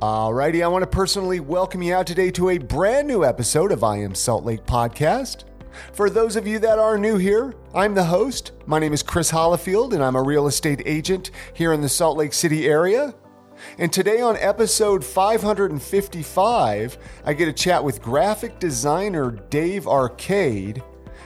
Alrighty, I want to personally welcome you out today to a brand new episode of I Am Salt Lake Podcast. For those of you that are new here, I'm the host. My name is Chris Hollifield, and I'm a real estate agent here in the Salt Lake City area. And today on episode 555, I get a chat with graphic designer Dave Arcade.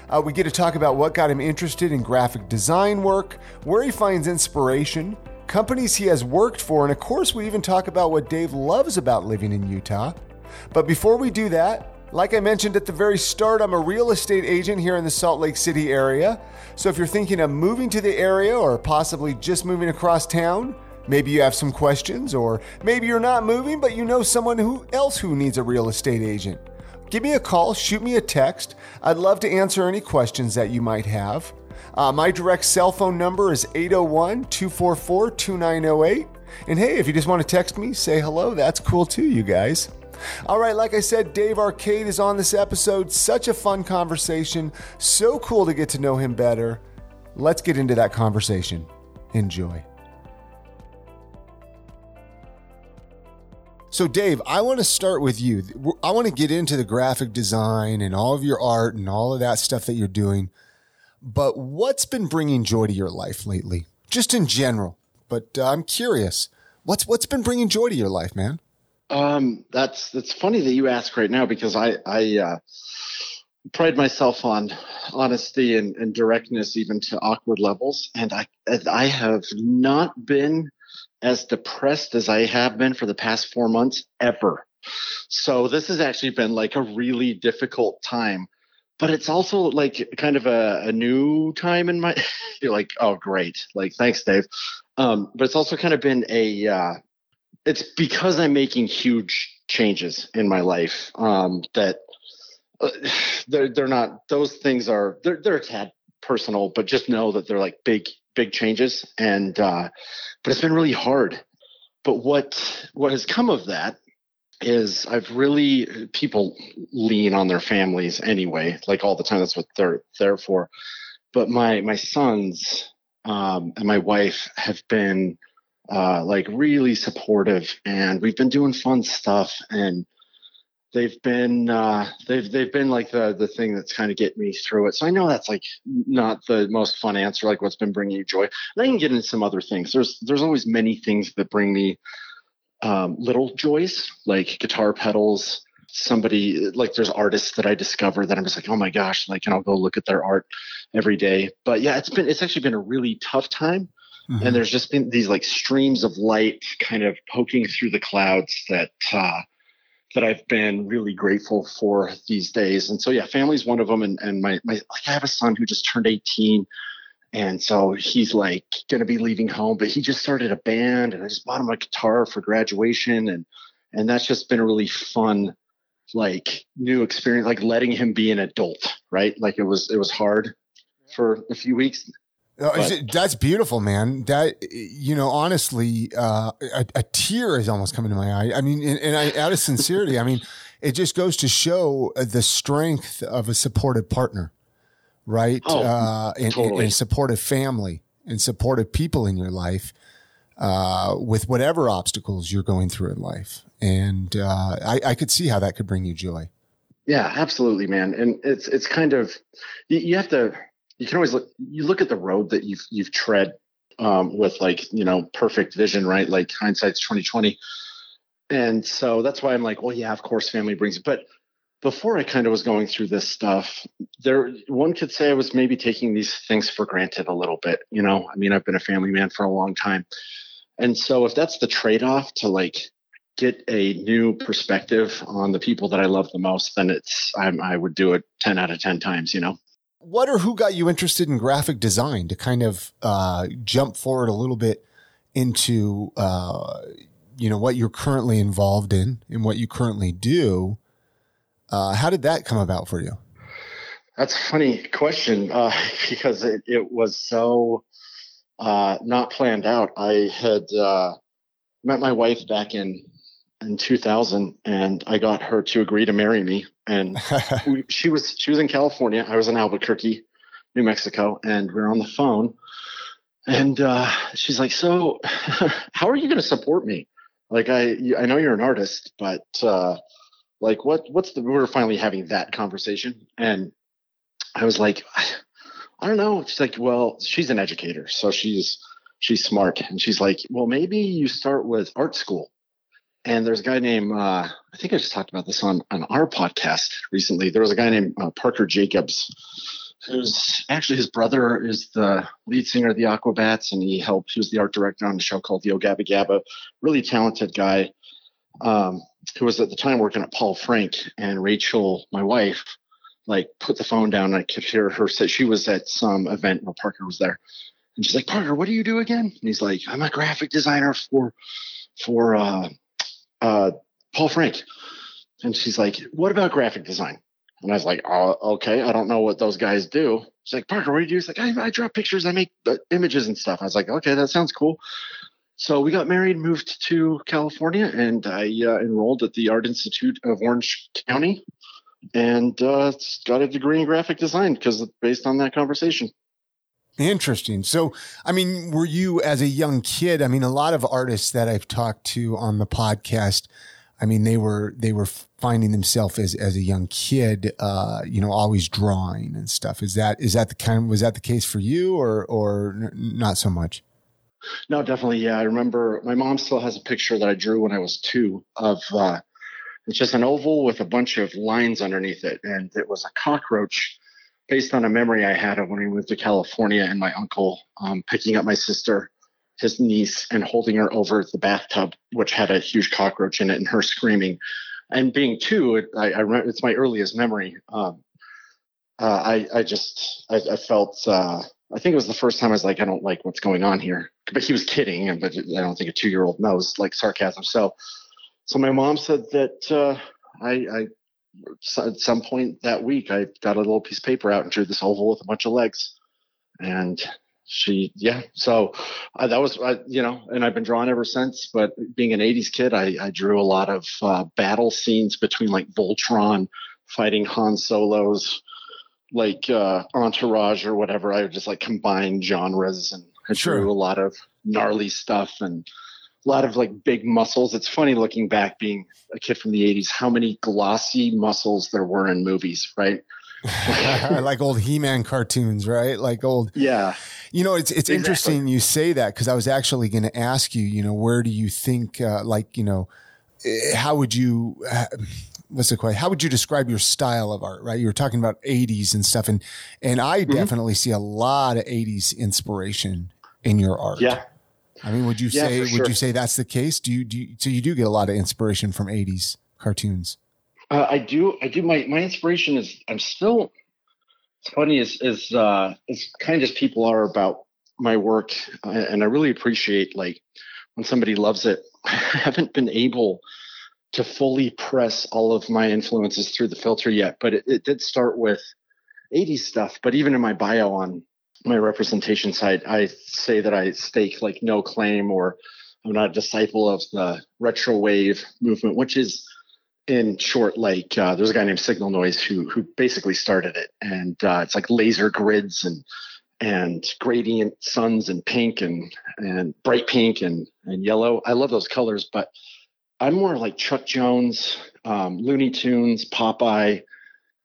Uh, we get to talk about what got him interested in graphic design work, where he finds inspiration, companies he has worked for, and of course, we even talk about what Dave loves about living in Utah. But before we do that, like I mentioned at the very start, I'm a real estate agent here in the Salt Lake City area. So if you're thinking of moving to the area or possibly just moving across town, maybe you have some questions, or maybe you're not moving, but you know someone who else who needs a real estate agent. Give me a call, shoot me a text. I'd love to answer any questions that you might have. Uh, my direct cell phone number is 801 244 2908. And hey, if you just want to text me, say hello, that's cool too, you guys. All right, like I said, Dave Arcade is on this episode. Such a fun conversation. So cool to get to know him better. Let's get into that conversation. Enjoy. So, Dave, I want to start with you. I want to get into the graphic design and all of your art and all of that stuff that you're doing. But what's been bringing joy to your life lately? Just in general. But uh, I'm curious. What's what's been bringing joy to your life, man? Um, that's that's funny that you ask right now because I I uh, pride myself on honesty and, and directness even to awkward levels, and I I have not been as depressed as I have been for the past four months ever. So this has actually been like a really difficult time but it's also like kind of a, a new time in my you're like oh great. Like thanks dave. Um, but it's also kind of been a uh, it's because i'm making huge changes in my life um, that uh, they're they're not those things are they're they're a tad personal but just know that they're like big big changes and uh, but it's been really hard. But what what has come of that is I've really people lean on their families anyway, like all the time. That's what they're there for. But my my sons um, and my wife have been uh, like really supportive, and we've been doing fun stuff, and they've been uh, they've they've been like the the thing that's kind of getting me through it. So I know that's like not the most fun answer, like what's been bringing you joy. And I can get into some other things. There's there's always many things that bring me um, little joys like guitar pedals somebody like there's artists that i discover that i'm just like oh my gosh like and i'll go look at their art every day but yeah it's been it's actually been a really tough time mm-hmm. and there's just been these like streams of light kind of poking through the clouds that uh that I've been really grateful for these days. And so yeah, family's one of them. And and my my like I have a son who just turned 18 and so he's like going to be leaving home, but he just started a band and I just bought him a guitar for graduation. And, and that's just been a really fun, like new experience, like letting him be an adult, right? Like it was, it was hard for a few weeks. Oh, it, that's beautiful, man. That you know, honestly, uh, a, a, tear is almost coming to my eye. I mean, and, and I, out of sincerity, I mean, it just goes to show the strength of a supportive partner right? Oh, uh, and, totally. and, supportive family and supportive people in your life uh, with whatever obstacles you're going through in life. And uh, I, I, could see how that could bring you joy. Yeah, absolutely, man. And it's it's kind of you, you have to you can always look you look at the road that you've you've tread um, with like you know perfect vision, right? Like hindsight's twenty twenty. And so that's why I'm like, well, yeah, of course, family brings it, but before I kind of was going through this stuff, there one could say I was maybe taking these things for granted a little bit. You know, I mean, I've been a family man for a long time, and so if that's the trade-off to like get a new perspective on the people that I love the most, then it's I, I would do it ten out of ten times. You know. What or who got you interested in graphic design to kind of uh, jump forward a little bit into uh, you know what you're currently involved in and what you currently do? Uh, how did that come about for you? That's a funny question uh, because it, it was so uh, not planned out. I had uh, met my wife back in in 2000, and I got her to agree to marry me. And we, she was she was in California. I was in Albuquerque, New Mexico, and we were on the phone. And uh, she's like, "So, how are you going to support me?" Like I, I know you're an artist, but uh, like what, what's the? We were finally having that conversation, and I was like, I don't know. She's like, well, she's an educator, so she's she's smart, and she's like, well, maybe you start with art school. And there's a guy named uh, I think I just talked about this on on our podcast recently. There was a guy named uh, Parker Jacobs who's actually his brother is the lead singer of the Aquabats, and he helped. He was the art director on a show called Yo Gabba Gabba. Really talented guy, um, who was at the time working at Paul Frank. And Rachel, my wife, like put the phone down. And I could hear her say she was at some event where Parker was there, and she's like, "Parker, what do you do again?" And he's like, "I'm a graphic designer for for uh, uh, Paul Frank." And she's like, "What about graphic design?" And I was like, oh, okay, I don't know what those guys do. She's like, Parker, what do you do? He's like, I, I draw pictures, I make uh, images and stuff. I was like, okay, that sounds cool. So we got married, moved to California, and I uh, enrolled at the Art Institute of Orange County and uh, got a degree in graphic design because based on that conversation. Interesting. So, I mean, were you as a young kid? I mean, a lot of artists that I've talked to on the podcast, I mean, they were they were finding themselves as as a young kid, uh, you know, always drawing and stuff. Is that is that the kind? Was that the case for you, or or not so much? No, definitely. Yeah, I remember my mom still has a picture that I drew when I was two of. Uh, it's just an oval with a bunch of lines underneath it, and it was a cockroach based on a memory I had of when we moved to California and my uncle um, picking up my sister his niece and holding her over the bathtub, which had a huge cockroach in it, and her screaming. And being two, it, I, I it's my earliest memory. Um, uh, I, I just, I, I felt, uh, I think it was the first time I was like, I don't like what's going on here. But he was kidding, but I don't think a two-year-old knows like sarcasm. So, so my mom said that uh, I, I at some point that week I got a little piece of paper out and drew this oval with a bunch of legs, and she yeah so uh, that was uh, you know and i've been drawing ever since but being an 80s kid i, I drew a lot of uh, battle scenes between like voltron fighting han solos like uh, entourage or whatever i would just like combine genres and i sure. drew a lot of gnarly stuff and a lot of like big muscles it's funny looking back being a kid from the 80s how many glossy muscles there were in movies right like old He-Man cartoons, right? Like old. Yeah. You know, it's it's exactly. interesting you say that because I was actually going to ask you. You know, where do you think, uh, like, you know, eh, how would you? What's the question? How would you describe your style of art? Right, you were talking about '80s and stuff, and and I mm-hmm. definitely see a lot of '80s inspiration in your art. Yeah. I mean, would you yeah, say would sure. you say that's the case? Do you do you, so? You do get a lot of inspiration from '80s cartoons. Uh, I do. I do. My my inspiration is. I'm still. It's funny is is uh, as kind as people are about my work, and I really appreciate like when somebody loves it. I haven't been able to fully press all of my influences through the filter yet, but it, it did start with 80s stuff. But even in my bio on my representation site, I say that I stake like no claim or I'm not a disciple of the retro wave movement, which is in short, like uh, there's a guy named Signalnoise who who basically started it, and uh, it's like laser grids and and gradient suns and pink and and bright pink and and yellow. I love those colors, but I'm more like Chuck Jones, um, Looney Tunes, Popeye,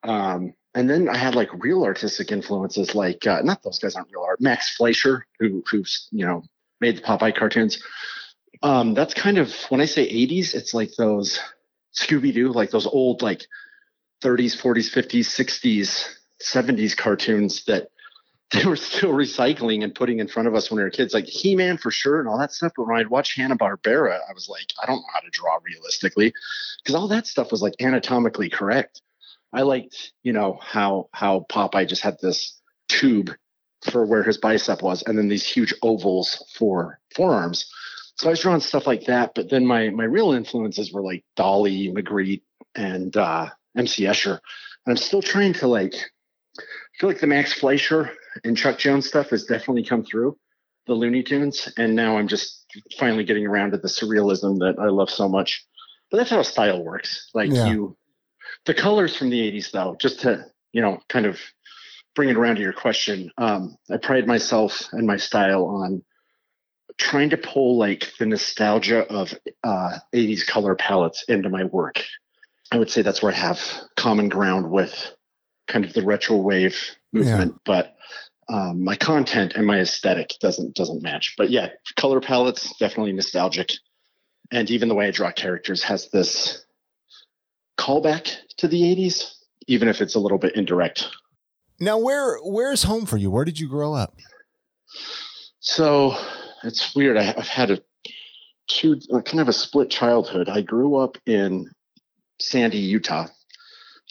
um, and then I had like real artistic influences, like uh, not those guys aren't real art. Max Fleischer, who who's you know made the Popeye cartoons. Um, that's kind of when I say 80s, it's like those Scooby Doo, like those old like 30s, 40s, 50s, 60s, 70s cartoons that they were still recycling and putting in front of us when we were kids, like He Man for sure and all that stuff. But when I'd watch Hanna Barbera, I was like, I don't know how to draw realistically because all that stuff was like anatomically correct. I liked, you know, how how Popeye just had this tube for where his bicep was, and then these huge ovals for forearms. So I was drawing stuff like that, but then my my real influences were like Dali, Magritte, and uh, MC Escher. And I'm still trying to like I feel like the Max Fleischer and Chuck Jones stuff has definitely come through the Looney Tunes, and now I'm just finally getting around to the surrealism that I love so much. But that's how style works. Like yeah. you, the colors from the '80s, though, just to you know, kind of bring it around to your question. Um, I pride myself and my style on trying to pull like the nostalgia of uh, 80s color palettes into my work. I would say that's where I have common ground with kind of the retro wave movement, yeah. but um, my content and my aesthetic doesn't doesn't match. But yeah, color palettes definitely nostalgic, and even the way I draw characters has this callback to the 80s, even if it's a little bit indirect. Now, where where's home for you? Where did you grow up? So it's weird. I, have had a two kind of a split childhood. I grew up in Sandy, Utah,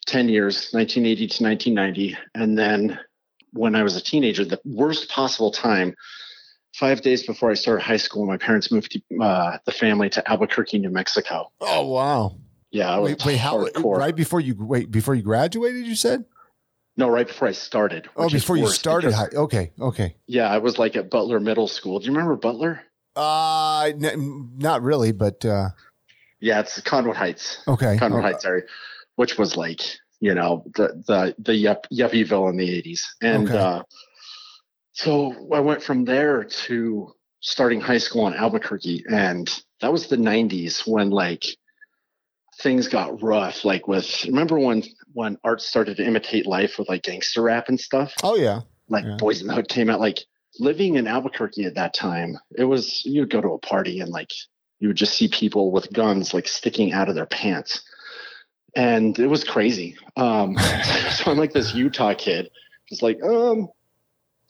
ten years, 1980 to 1990, and then when I was a teenager, the worst possible time. Five days before I started high school, my parents moved to, uh, the family to Albuquerque, New Mexico. Oh wow! Yeah, wait, wait, how? Right before you wait before you graduated, you said? No, right before I started. Oh, before you started high. Okay, okay. Yeah, I was like at Butler Middle School. Do you remember Butler? Uh, n- not really, but uh, yeah, it's Cottonwood Heights. Okay, Cottonwood okay. Heights area, which was like you know the the the yup, yuppieville in the '80s, and okay. uh, so I went from there to starting high school in Albuquerque, and that was the '90s when like things got rough. Like with remember when when art started to imitate life with like gangster rap and stuff. Oh yeah, like yeah. Boys in the Hood came out. Like living in Albuquerque at that time, it was you'd go to a party and like you would just see people with guns like sticking out of their pants, and it was crazy. Um, so I'm like this Utah kid, just like um,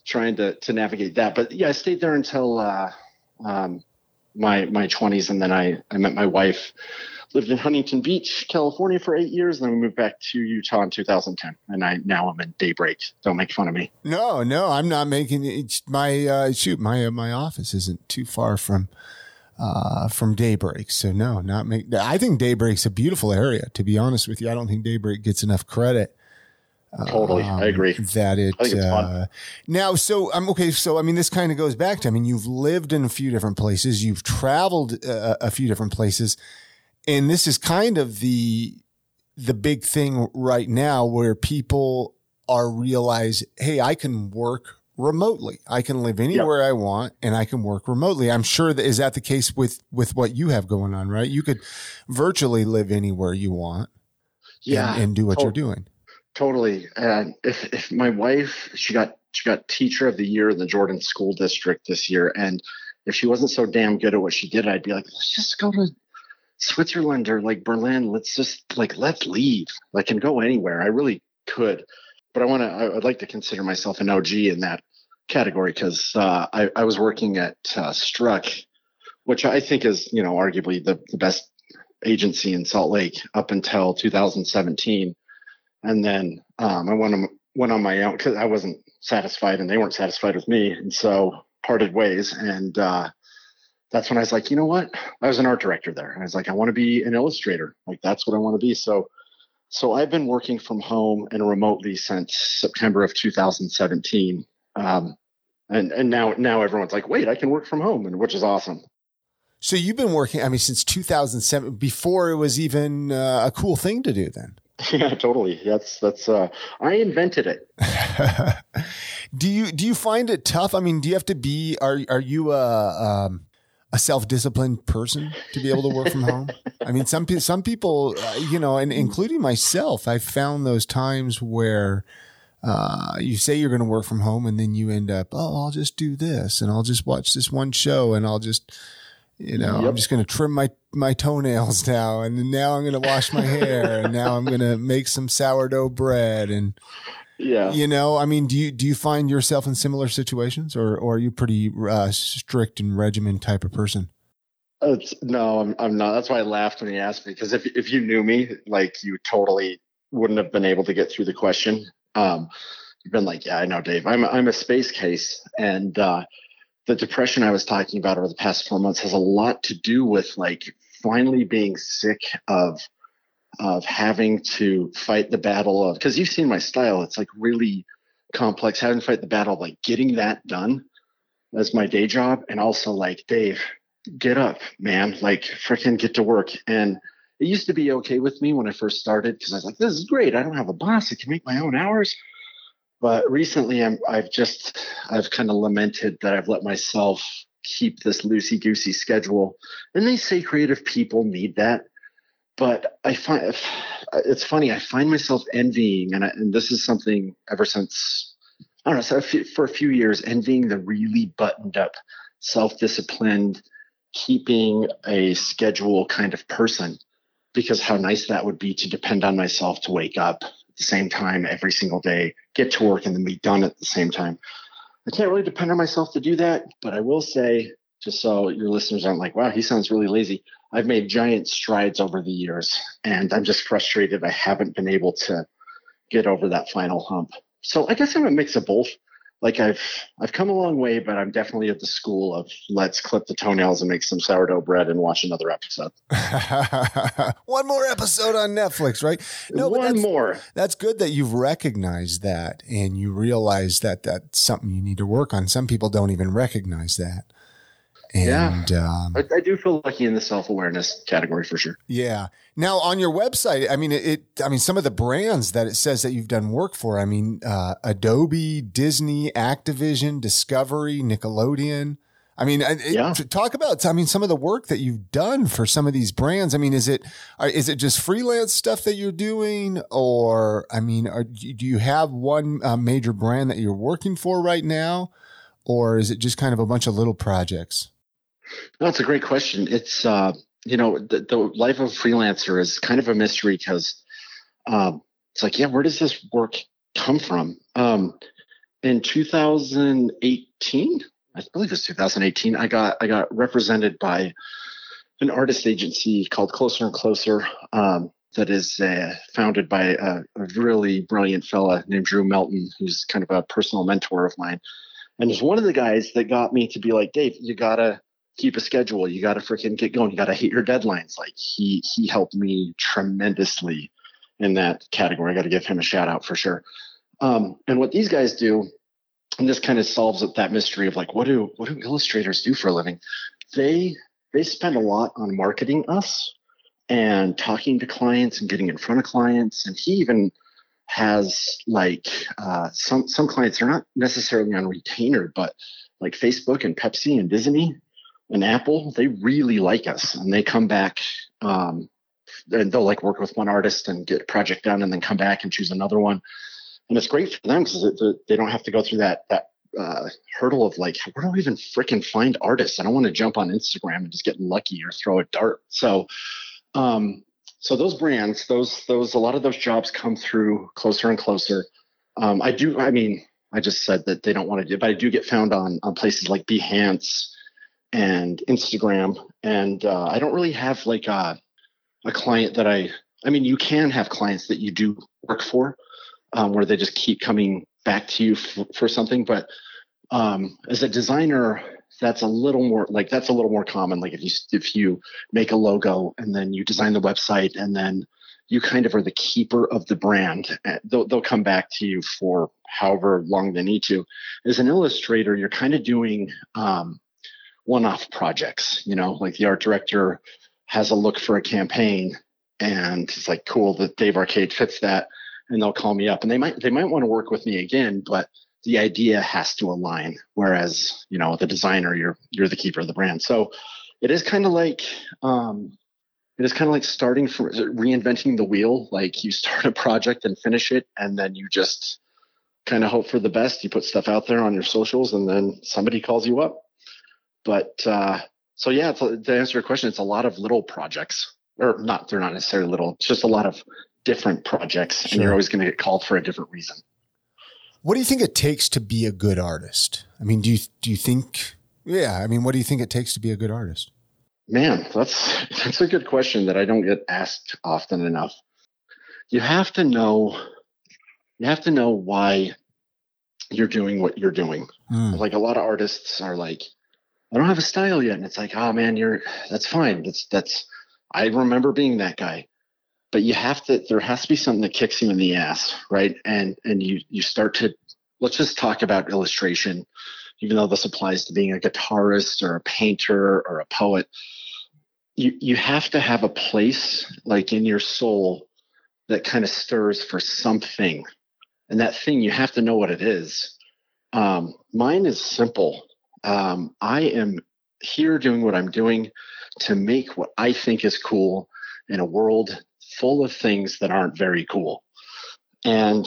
trying to to navigate that. But yeah, I stayed there until uh, um, my my 20s, and then I I met my wife lived in Huntington Beach, California for eight years. and Then we moved back to Utah in 2010, and I now I'm in Daybreak. Don't make fun of me. No, no, I'm not making it. My uh, shoot, my uh, my office isn't too far from uh, from Daybreak, so no, not make. I think Daybreak's a beautiful area. To be honest with you, I don't think Daybreak gets enough credit. Totally, um, I agree. That it uh, now. So I'm um, okay. So I mean, this kind of goes back to. I mean, you've lived in a few different places. You've traveled uh, a few different places and this is kind of the the big thing right now where people are realize, hey, I can work remotely. I can live anywhere yep. I want and I can work remotely. I'm sure that is that the case with with what you have going on, right? You could virtually live anywhere you want. Yeah. And, and do what you're doing. Totally. And if if my wife, she got she got teacher of the year in the Jordan school district this year and if she wasn't so damn good at what she did, I'd be like, let's just go to Switzerland or like Berlin. Let's just like let's leave. I can go anywhere. I really could, but I want to. I'd like to consider myself an OG in that category because uh, I, I was working at uh, Struck, which I think is you know arguably the the best agency in Salt Lake up until 2017, and then um, I went on, went on my own because I wasn't satisfied and they weren't satisfied with me, and so parted ways. And uh, that's when I was like, you know what? I was an art director there. And I was like, I want to be an illustrator. Like that's what I want to be. So so I've been working from home and remotely since September of 2017. Um, and and now now everyone's like, wait, I can work from home, and which is awesome. So you've been working, I mean, since 2007, before it was even uh, a cool thing to do. Then, yeah, totally. That's that's. Uh, I invented it. do you do you find it tough? I mean, do you have to be? Are are you a um, a self-disciplined person to be able to work from home. I mean, some some people, uh, you know, and including myself, I've found those times where uh, you say you're going to work from home, and then you end up, oh, I'll just do this, and I'll just watch this one show, and I'll just, you know, yep. I'm just going to trim my my toenails now, and now I'm going to wash my hair, and now I'm going to make some sourdough bread, and yeah. You know, I mean, do you do you find yourself in similar situations, or or are you pretty uh, strict and regimen type of person? It's, no, I'm I'm not. That's why I laughed when you asked me because if if you knew me, like you totally wouldn't have been able to get through the question. Um, you've been like, yeah, I know, Dave. I'm I'm a space case, and uh, the depression I was talking about over the past four months has a lot to do with like finally being sick of of having to fight the battle of because you've seen my style it's like really complex having to fight the battle of like getting that done as my day job and also like dave get up man like freaking get to work and it used to be okay with me when i first started because i was like this is great i don't have a boss i can make my own hours but recently i'm i've just i've kind of lamented that i've let myself keep this loosey goosey schedule. And they say creative people need that. But I find it's funny, I find myself envying, and, I, and this is something ever since, I don't know, so for a few years, envying the really buttoned up, self disciplined, keeping a schedule kind of person because how nice that would be to depend on myself to wake up at the same time every single day, get to work, and then be done at the same time. I can't really depend on myself to do that, but I will say, just so your listeners aren't like, wow, he sounds really lazy. I've made giant strides over the years, and I'm just frustrated I haven't been able to get over that final hump. So I guess I'm a mix of both like I've I've come a long way, but I'm definitely at the school of let's clip the toenails and make some sourdough bread and watch another episode. One more episode on Netflix, right? No, one that's, more. That's good that you've recognized that and you realize that that's something you need to work on. Some people don't even recognize that. And yeah, um, I, I, do feel lucky in the self awareness category for sure. Yeah. Now on your website, I mean, it, it, I mean, some of the brands that it says that you've done work for. I mean, uh, Adobe, Disney, Activision, Discovery, Nickelodeon. I mean, it, yeah. talk about. I mean, some of the work that you've done for some of these brands. I mean, is it uh, it just freelance stuff that you're doing, or I mean, are, do you have one uh, major brand that you're working for right now, or is it just kind of a bunch of little projects? No, it's a great question. It's uh, you know the, the life of a freelancer is kind of a mystery because um, it's like, yeah, where does this work come from? Um, in 2018, I believe it's 2018, I got I got represented by an artist agency called Closer and Closer. Um, that is uh, founded by a, a, really brilliant fella named Drew Melton, who's kind of a personal mentor of mine. And it's one of the guys that got me to be like, Dave, you gotta keep a schedule. You got to freaking get going. You got to hit your deadlines. Like he he helped me tremendously in that category. I got to give him a shout out for sure. Um, and what these guys do, and this kind of solves that mystery of like what do what do illustrators do for a living? They they spend a lot on marketing us and talking to clients and getting in front of clients. And he even has like uh, some some clients are not necessarily on retainer, but like Facebook and Pepsi and Disney and Apple, they really like us and they come back um, and they'll like work with one artist and get a project done and then come back and choose another one. And it's great for them because they don't have to go through that that uh, hurdle of like, where do I even freaking find artists? I don't want to jump on Instagram and just get lucky or throw a dart. So, um, so those brands, those those a lot of those jobs come through closer and closer. Um, I do. I mean, I just said that they don't want to do, but I do get found on on places like Behance and Instagram. And uh, I don't really have like a, a client that I, I mean, you can have clients that you do work for um, where they just keep coming back to you f- for something. But um, as a designer, that's a little more like that's a little more common. Like if you if you make a logo and then you design the website and then you kind of are the keeper of the brand. They'll, they'll come back to you for however long they need to. As an illustrator, you're kind of doing um, one-off projects you know like the art director has a look for a campaign and it's like cool that dave arcade fits that and they'll call me up and they might they might want to work with me again but the idea has to align. Whereas you know the designer you're you're the keeper of the brand. So it is kind of like um it is kind of like starting from reinventing the wheel. Like you start a project and finish it and then you just kind of hope for the best. You put stuff out there on your socials and then somebody calls you up but uh, so yeah, to answer your question, it's a lot of little projects, or not. They're not necessarily little. It's just a lot of different projects, sure. and you're always going to get called for a different reason. What do you think it takes to be a good artist? I mean, do you do you think? Yeah, I mean, what do you think it takes to be a good artist? Man, that's that's a good question that I don't get asked often enough. You have to know you have to know why you're doing what you're doing. Mm. Like a lot of artists are like, I don't have a style yet. And it's like, oh man, you're that's fine. That's that's I remember being that guy. But you have to there has to be something that kicks you in the ass, right? And and you you start to let's just talk about illustration, even though this applies to being a guitarist or a painter or a poet. You you have to have a place like in your soul that kind of stirs for something. And that thing you have to know what it is. Um, mine is simple um, I am here doing what I'm doing to make what I think is cool in a world full of things that aren't very cool. And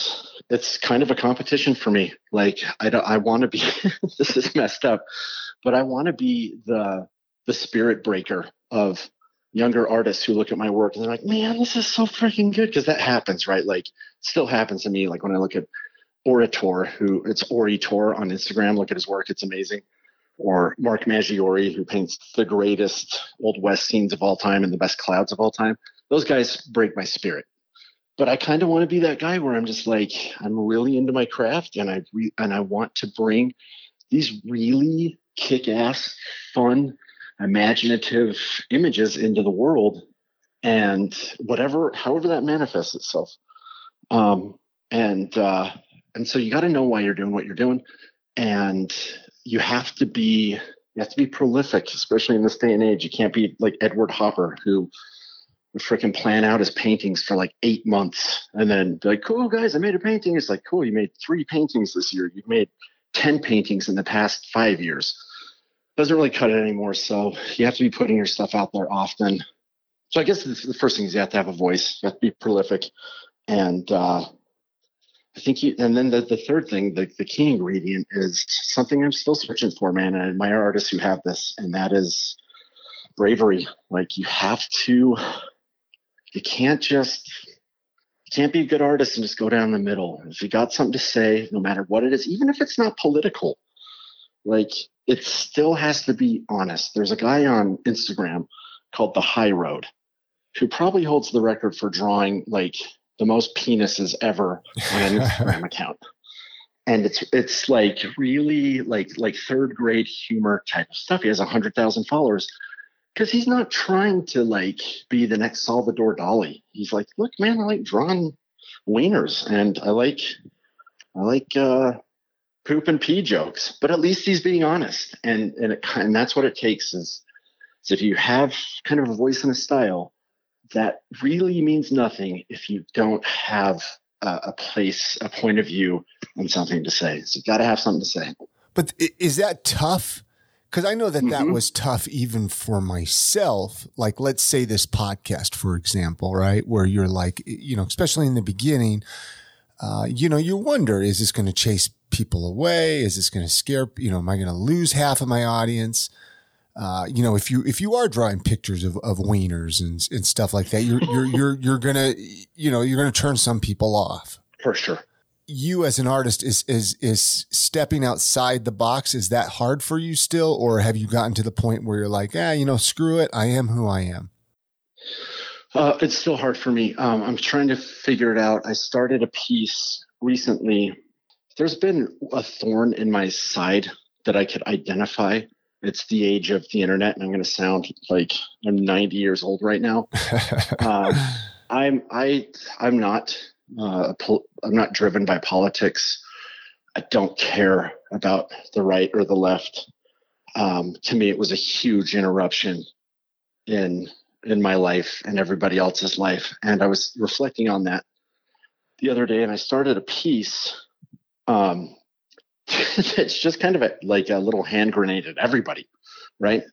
it's kind of a competition for me. Like I don't, I want to be, this is messed up, but I want to be the, the spirit breaker of younger artists who look at my work and they're like, man, this is so freaking good. Cause that happens, right? Like still happens to me. Like when I look at Orator, who it's Orator on Instagram, look at his work. It's amazing or Mark Maggiori, who paints the greatest Old West scenes of all time and the best clouds of all time. Those guys break my spirit. But I kind of want to be that guy where I'm just like, I'm really into my craft and I re- and I want to bring these really kick-ass, fun, imaginative images into the world and whatever however that manifests itself. Um, and uh, and so you got to know why you're doing what you're doing. And you have to be you have to be prolific, especially in this day and age. You can't be like Edward Hopper, who would freaking plan out his paintings for like eight months and then be like, cool guys, I made a painting. It's like, cool, you made three paintings this year. You've made 10 paintings in the past five years. Doesn't really cut it anymore. So you have to be putting your stuff out there often. So I guess the first thing is you have to have a voice, you have to be prolific. And uh, I think you, and then the, the third thing, the, the key ingredient is something I'm still searching for, man. And I admire artists who have this, and that is bravery. Like you have to, you can't just, you can't be a good artist and just go down the middle. If you got something to say, no matter what it is, even if it's not political, like it still has to be honest. There's a guy on Instagram called The High Road who probably holds the record for drawing like the most penises ever on an Instagram account. And it's it's like really like like third grade humor type of stuff. He has a hundred thousand followers because he's not trying to like be the next Salvador Dali. He's like, look, man, I like drawing wieners and I like I like uh, poop and pee jokes, but at least he's being honest. And and it, and that's what it takes is, is if you have kind of a voice and a style, that really means nothing if you don't have a, a place, a point of view, and something to say. So you've got to have something to say. But is that tough? Because I know that mm-hmm. that was tough even for myself. Like, let's say this podcast, for example, right? Where you're like, you know, especially in the beginning, uh, you know, you wonder, is this going to chase people away? Is this going to scare, you know, am I going to lose half of my audience? Uh, you know, if you if you are drawing pictures of, of wieners and, and stuff like that, you're you're you're you're gonna you know you're gonna turn some people off for sure. You as an artist is is is stepping outside the box. Is that hard for you still, or have you gotten to the point where you're like, ah, you know, screw it, I am who I am. Uh, it's still hard for me. Um, I'm trying to figure it out. I started a piece recently. There's been a thorn in my side that I could identify it's the age of the internet, and I'm going to sound like I'm 90 years old right now. um, I'm I I'm not uh, I'm not driven by politics. I don't care about the right or the left. Um, to me, it was a huge interruption in in my life and everybody else's life, and I was reflecting on that the other day, and I started a piece um, it's just kind of a, like a little hand grenade at everybody, right?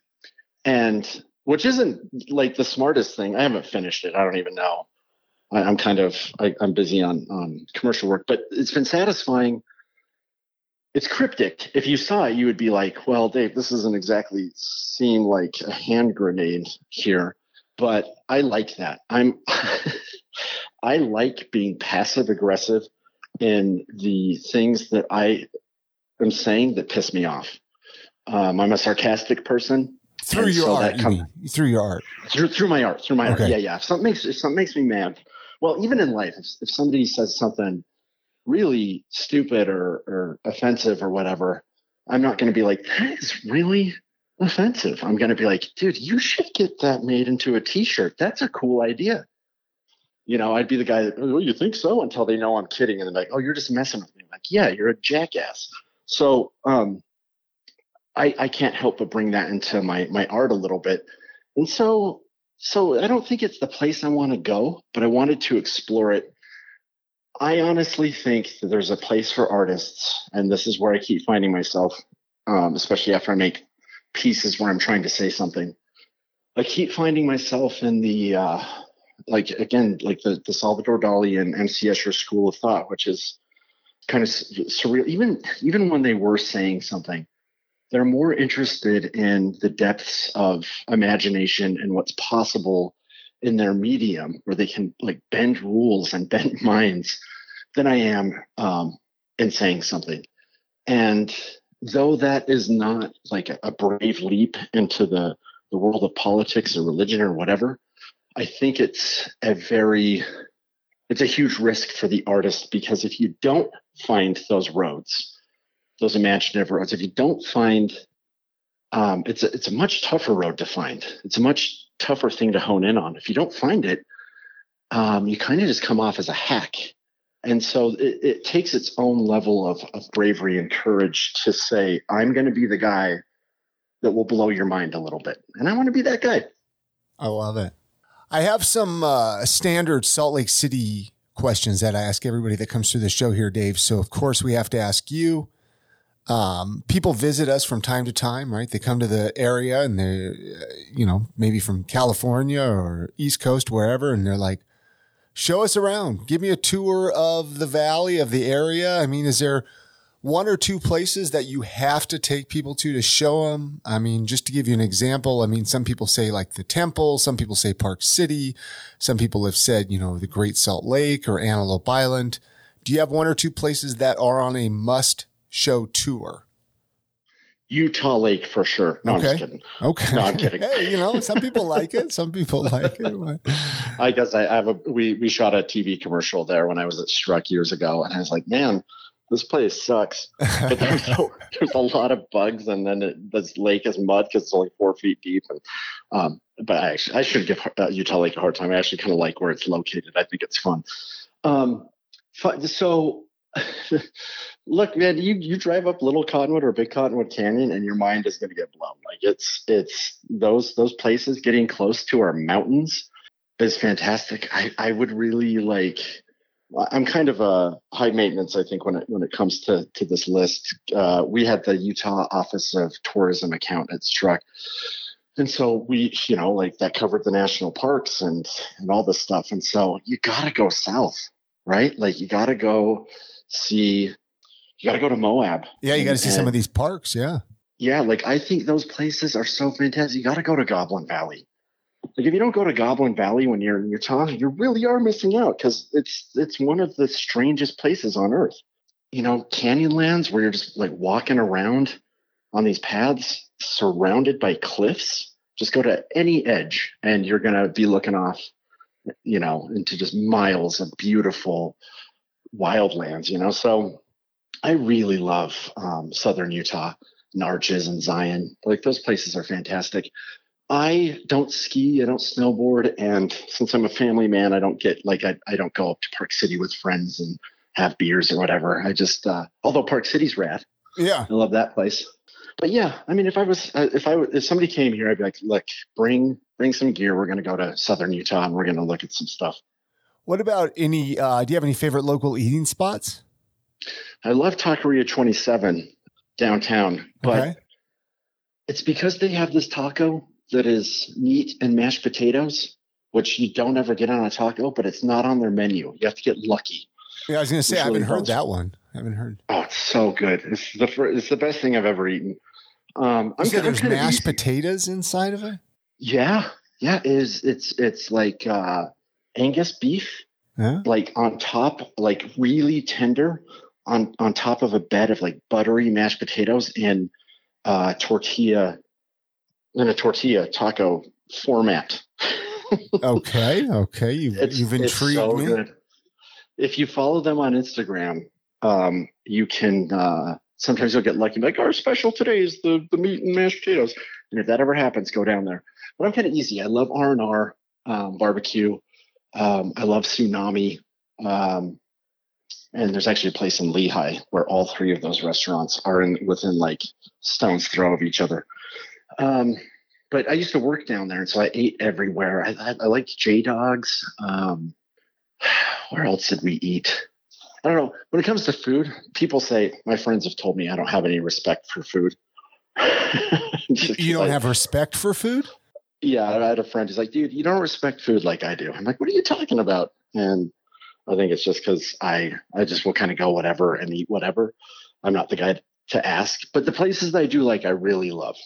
And which isn't like the smartest thing. I haven't finished it. I don't even know. I, am kind of I, am busy on on commercial work, but it's been satisfying. It's cryptic. If you saw it, you would be like, "Well, Dave, this doesn't exactly seem like a hand grenade here." But I like that. I'm I like being passive aggressive in the things that I am saying that piss me off. Um, I'm a sarcastic person. Through your so art, com- you through your art, through, through my art, through my okay. art. Yeah, yeah. If something makes if something makes me mad, well, even in life, if, if somebody says something really stupid or, or offensive or whatever, I'm not going to be like, that is really offensive. I'm going to be like, dude, you should get that made into a T-shirt. That's a cool idea. You know, I'd be the guy that, oh, you think so? Until they know I'm kidding, and they're like, oh, you're just messing with me. I'm like, yeah, you're a jackass. So um, I, I can't help but bring that into my my art a little bit. And so so I don't think it's the place I want to go, but I wanted to explore it. I honestly think that there's a place for artists, and this is where I keep finding myself, um, especially after I make pieces where I'm trying to say something. I keep finding myself in the uh, like again like the the Salvador Dali and MC Escher school of thought, which is kind of surreal. Even even when they were saying something, they're more interested in the depths of imagination and what's possible in their medium, where they can like bend rules and bend minds, than I am um, in saying something. And though that is not like a, brave leap into the the world of politics or religion or whatever, I think it's a very it's a huge risk for the artist because if you don't find those roads, those imaginative roads, if you don't find um, it's a, it's a much tougher road to find. It's a much tougher thing to hone in on. If you don't find it, um, you kind of just come off as a hack. And so it, it takes its own level of, of bravery and courage to say, I'm going to be the guy that will blow your mind a little bit. And I want to be that guy. I love it. I have some uh, standard Salt Lake City questions that I ask everybody that comes through the show here, Dave. So, of course, we have to ask you. Um, people visit us from time to time, right? They come to the area and they, uh, you know, maybe from California or East Coast, wherever, and they're like, show us around. Give me a tour of the valley, of the area. I mean, is there one or two places that you have to take people to to show them? I mean, just to give you an example, I mean, some people say like the temple, some people say Park City, some people have said, you know, the Great Salt Lake or Antelope Island. Do you have one or two places that are on a must show tour? Utah Lake for sure. No, okay. I'm just kidding. Okay. No, I'm kidding. hey, you know, some people like it. Some people like it. I guess I have a we we shot a TV commercial there when I was at Struck years ago, and I was like, man, this place sucks. But there's, a, there's a lot of bugs, and then it, this lake is mud because it's only four feet deep. And um, but I actually I should give uh, Utah Lake a hard time. I actually kind of like where it's located. I think it's fun. Um, so look, man, you you drive up Little Cottonwood or Big Cottonwood Canyon, and your mind is going to get blown. Like it's it's those those places getting close to our mountains is fantastic. I I would really like. I'm kind of a high maintenance, I think, when it when it comes to to this list. Uh, we had the Utah Office of Tourism account at Struck, and so we, you know, like that covered the national parks and and all this stuff. And so you got to go south, right? Like you got to go see you got to go to Moab. Yeah, you got to see some of these parks. Yeah. Yeah, like I think those places are so fantastic. You got to go to Goblin Valley. Like if you don't go to Goblin Valley when you're in Utah, you really are missing out because it's it's one of the strangest places on earth. You know, canyonlands where you're just like walking around on these paths surrounded by cliffs. Just go to any edge and you're gonna be looking off, you know, into just miles of beautiful wildlands, you know. So I really love um, southern Utah, Arches and Zion. Like those places are fantastic. I don't ski, I don't snowboard, and since I'm a family man, I don't get like I, I don't go up to Park City with friends and have beers or whatever. I just uh, although Park City's rad, yeah, I love that place. But yeah, I mean, if I was uh, if I if somebody came here, I'd be like, look, bring bring some gear. We're going to go to southern Utah and we're going to look at some stuff. What about any? Uh, do you have any favorite local eating spots? I love Taqueria 27 downtown, but okay. it's because they have this taco that is meat and mashed potatoes, which you don't ever get on a taco, but it's not on their menu. You have to get lucky. Yeah, I was going to say I haven't really heard that one. I haven't heard. Oh, it's so good. It's the first, it's the best thing I've ever eaten. Um, I'm, I'm there's mashed potatoes inside of it. Yeah, yeah. It is it's it's like uh, Angus beef, yeah. like on top, like really tender on on top of a bed of like buttery mashed potatoes and uh, tortilla in a tortilla taco format. okay, okay, you've, it's, you've intrigued so me. Good. If you follow them on Instagram, um, you can uh, sometimes you'll get lucky. Like our special today is the the meat and mashed potatoes, and if that ever happens, go down there. But I'm kind of easy. I love R and R um, barbecue. Um, I love tsunami. Um, and there's actually a place in Lehi where all three of those restaurants are in within like stone's throw of each other. Um, but I used to work down there, and so I ate everywhere. I, I, I liked J Dawgs. Um, where else did we eat? I don't know. When it comes to food, people say my friends have told me I don't have any respect for food. you don't have respect for food? Yeah, I had a friend who's like, dude, you don't respect food like I do. I'm like, what are you talking about? And I think it's just because I I just will kind of go whatever and eat whatever. I'm not the guy to ask, but the places that I do like, I really love.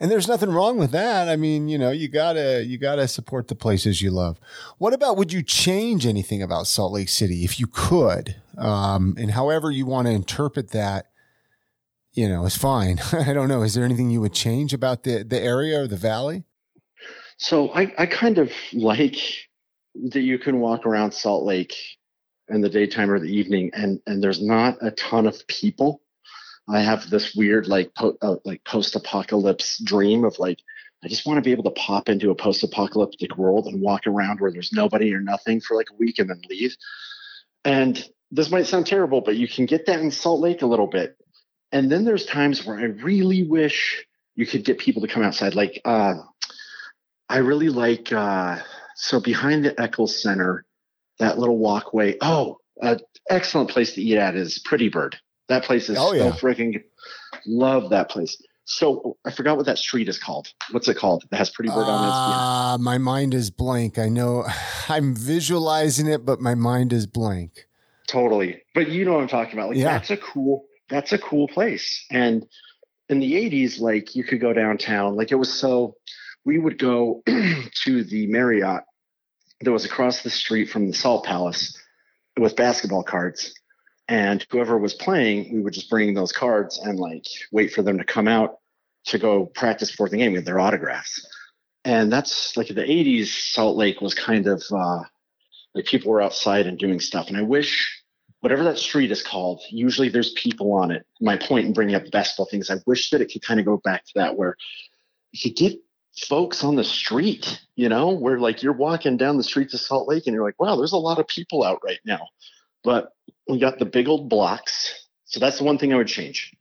And there's nothing wrong with that. I mean, you know, you gotta you gotta support the places you love. What about would you change anything about Salt Lake City if you could? Um, and however you want to interpret that, you know, is fine. I don't know. Is there anything you would change about the the area or the valley? So I, I kind of like that you can walk around Salt Lake in the daytime or the evening and and there's not a ton of people I have this weird like po- uh, like post apocalypse dream of like I just want to be able to pop into a post apocalyptic world and walk around where there's nobody or nothing for like a week and then leave. And this might sound terrible, but you can get that in Salt Lake a little bit. And then there's times where I really wish you could get people to come outside. Like uh, I really like uh, so behind the Eccles Center, that little walkway. Oh, an excellent place to eat at is Pretty Bird. That place is oh, yeah. so freaking love that place. So I forgot what that street is called. What's it called? It has pretty bird uh, on it. Ah, my mind is blank. I know I'm visualizing it, but my mind is blank. Totally. But you know what I'm talking about. Like yeah. that's a cool that's a cool place. And in the 80s, like you could go downtown. Like it was so we would go to the Marriott that was across the street from the Salt Palace with basketball cards and whoever was playing, we would just bring those cards and like wait for them to come out to go practice for the game with their autographs. And that's like the 80s, Salt Lake was kind of uh, like people were outside and doing stuff. And I wish whatever that street is called, usually there's people on it. My point in bringing up the basketball things, I wish that it could kind of go back to that where you get folks on the street, you know, where like you're walking down the streets of Salt Lake and you're like, wow, there's a lot of people out right now. But we got the big old blocks. So that's the one thing I would change.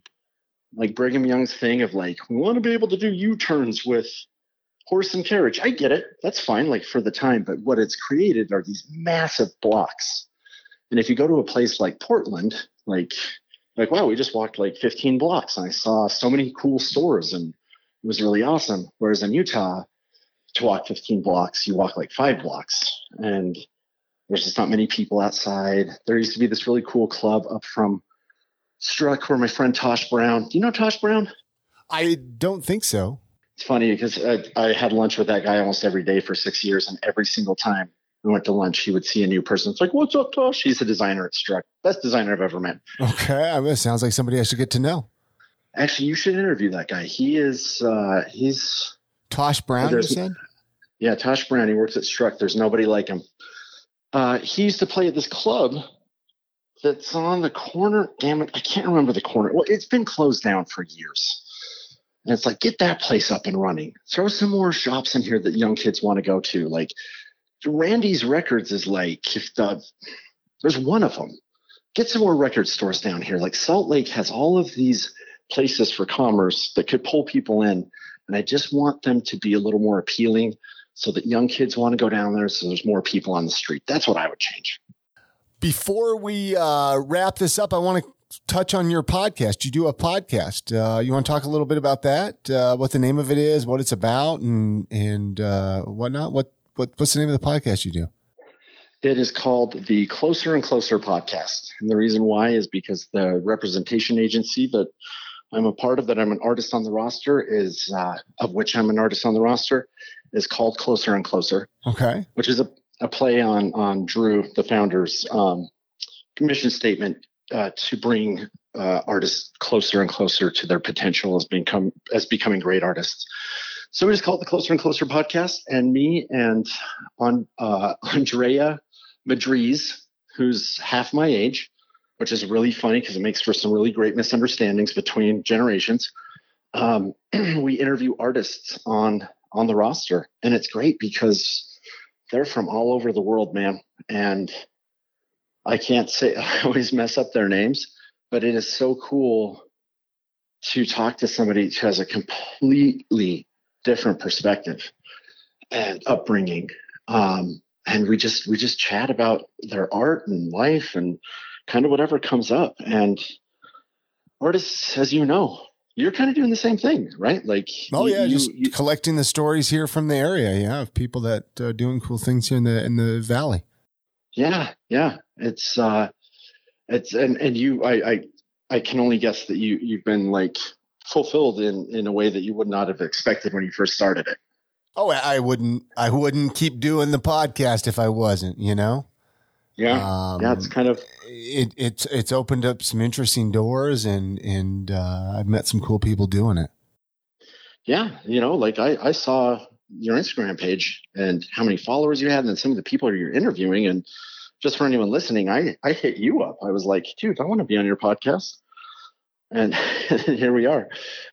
Like Brigham Young's thing of like, we want to be able to do U turns with horse and carriage. I get it. That's fine, like for the time. But what it's created are these massive blocks. And if you go to a place like Portland, like, like, wow, we just walked like 15 blocks and I saw so many cool stores and it was really awesome. Whereas in Utah, to walk 15 blocks, you walk like five blocks. And there's just not many people outside. There used to be this really cool club up from Struck where my friend Tosh Brown. Do you know Tosh Brown? I don't think so. It's funny because I, I, had lunch with that guy almost every day for six years, and every single time we went to lunch, he would see a new person. It's like, "What's up, Tosh?" He's a designer at Struck, best designer I've ever met. Okay, I mean, it sounds like somebody I should get to know. Actually, you should interview that guy. He is uh, he's Tosh Brown. You said, yeah, Tosh Brown. He works at Struck. There's nobody like him. Uh, he used to play at this club that's on the corner. Damn it, I can't remember the corner. Well, it's been closed down for years. And it's like, get that place up and running. Throw some more shops in here that young kids want to go to. Like Randy's Records is like, if the, there's one of them. Get some more record stores down here. Like Salt Lake has all of these places for commerce that could pull people in. And I just want them to be a little more appealing so that young kids want to go down there so there's more people on the street. That's what I would change. Before we uh, wrap this up, I want to touch on your podcast. You do a podcast. Uh, you want to talk a little bit about that? Uh, what the name of it is, what it's about, and and uh, whatnot. What what what's the name of the podcast you do? It is called the Closer and Closer podcast, and the reason why is because the representation agency that I'm a part of, that I'm an artist on the roster, is uh, of which I'm an artist on the roster, is called Closer and Closer. Okay. Which is a, a play on on Drew, the founder's um, mission statement uh, to bring uh, artists closer and closer to their potential as become as becoming great artists. So we just call it the Closer and Closer podcast, and me and on uh, Andrea Madriz, who's half my age, which is really funny because it makes for some really great misunderstandings between generations. Um, we interview artists on on the roster. And it's great because they're from all over the world, man. And I can't say, I always mess up their names, but it is so cool to talk to somebody who has a completely different perspective and upbringing. Um, and we just we just chat about their art and life and kind of whatever comes up. And artists, as you know, you're kind of doing the same thing, right? Like, oh yeah, you, just you, collecting the stories here from the area. Yeah, of people that are doing cool things here in the in the valley. yeah, yeah. It's uh, it's and and you, I, I, I can only guess that you you've been like fulfilled in in a way that you would not have expected when you first started it. Oh, I I wouldn't I wouldn't keep doing the podcast if I wasn't. You know. Yeah, Um, yeah. It's kind of it, it's it's opened up some interesting doors and and uh, I've met some cool people doing it. yeah. You know, like I I saw your Instagram page and how many followers you had, and some of the people you're interviewing, and just for anyone listening, I I hit you up. I was like, dude, I want to be on your podcast, and here we are.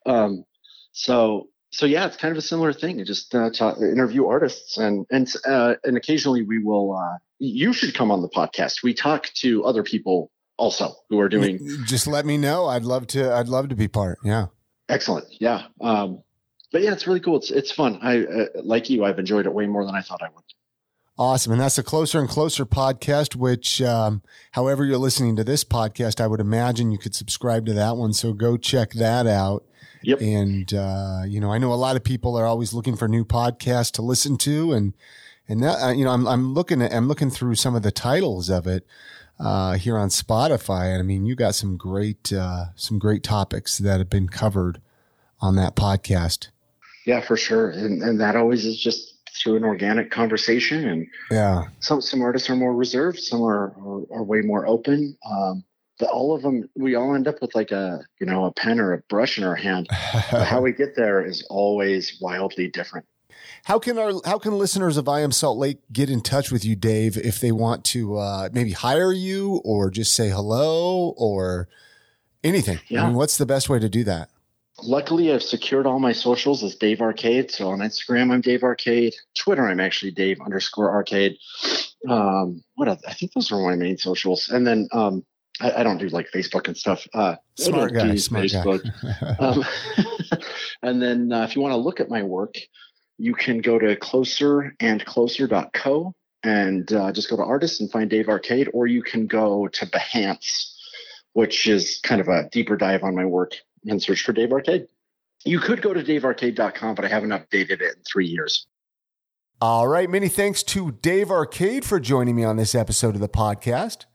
Um, so so yeah, it's kind of a similar thing. You just uh, ta- interview artists, and and uh, and occasionally we will. Uh, you should come on the podcast. We talk to other people also who are doing Just let me know. I'd love to. I'd love to be part. Yeah. excellent. Yeah. Um, but yeah, it's really cool. It's it's fun. I uh, like you. I've enjoyed it way more than I thought I would. Awesome. And that's a closer and closer podcast, which, um, however you're listening to this podcast, I would imagine you could subscribe to that one. So go check that out. Yep. And, uh, you know, I know a lot of people are always looking for new podcasts to listen to. And, and that, uh, you know, I'm, I'm looking at, I'm looking through some of the titles of it, uh, here on Spotify. And I mean, you got some great, uh, some great topics that have been covered on that podcast. Yeah, for sure. And and that always is just through an organic conversation. And Yeah. some some artists are more reserved. Some are are, are way more open. Um, but all of them, we all end up with like a you know a pen or a brush in our hand. How we get there is always wildly different. How can our how can listeners of I Am Salt Lake get in touch with you, Dave, if they want to uh, maybe hire you or just say hello or anything? I Yeah. mean, what's the best way to do that? Luckily, I've secured all my socials as Dave Arcade. So on Instagram, I'm Dave Arcade. Twitter, I'm actually Dave underscore Arcade. Um, what else? I think those are my main socials. And then um, I, I don't do like Facebook and stuff. Uh, Smart guy, smart Facebook. guy. Um, and then uh, if you want to look at my work, you can go to closerandcloser.co and uh, just go to artists and find Dave Arcade, or you can go to Behance, which is kind of a deeper dive on my work and search for Dave Arcade. You could go to davearcade.com, but I haven't updated it in three years. All right. Many thanks to Dave Arcade for joining me on this episode of the podcast.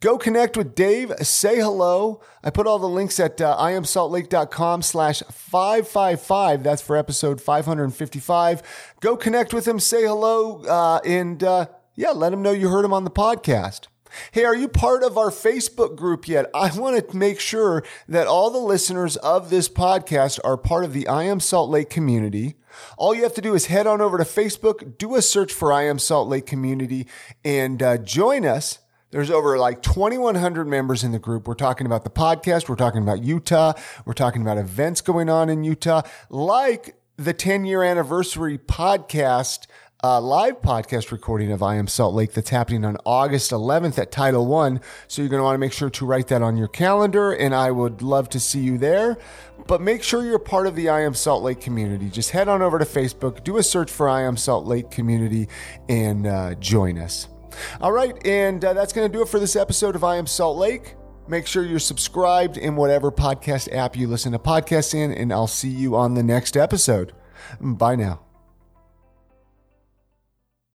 Go connect with Dave. Say hello. I put all the links at uh, iamsaltlake.com slash 555. That's for episode 555. Go connect with him. Say hello. Uh, and uh, yeah, let him know you heard him on the podcast. Hey, are you part of our Facebook group yet? I want to make sure that all the listeners of this podcast are part of the I Am Salt Lake community. All you have to do is head on over to Facebook, do a search for I Am Salt Lake community, and uh, join us. There's over like 2,100 members in the group. We're talking about the podcast. We're talking about Utah. We're talking about events going on in Utah, like the 10 year anniversary podcast uh, live podcast recording of I Am Salt Lake that's happening on August 11th at Title One. So you're going to want to make sure to write that on your calendar, and I would love to see you there. But make sure you're part of the I Am Salt Lake community. Just head on over to Facebook, do a search for I Am Salt Lake community, and uh, join us. All right, and uh, that's going to do it for this episode of I Am Salt Lake. Make sure you're subscribed in whatever podcast app you listen to podcasts in, and I'll see you on the next episode. Bye now.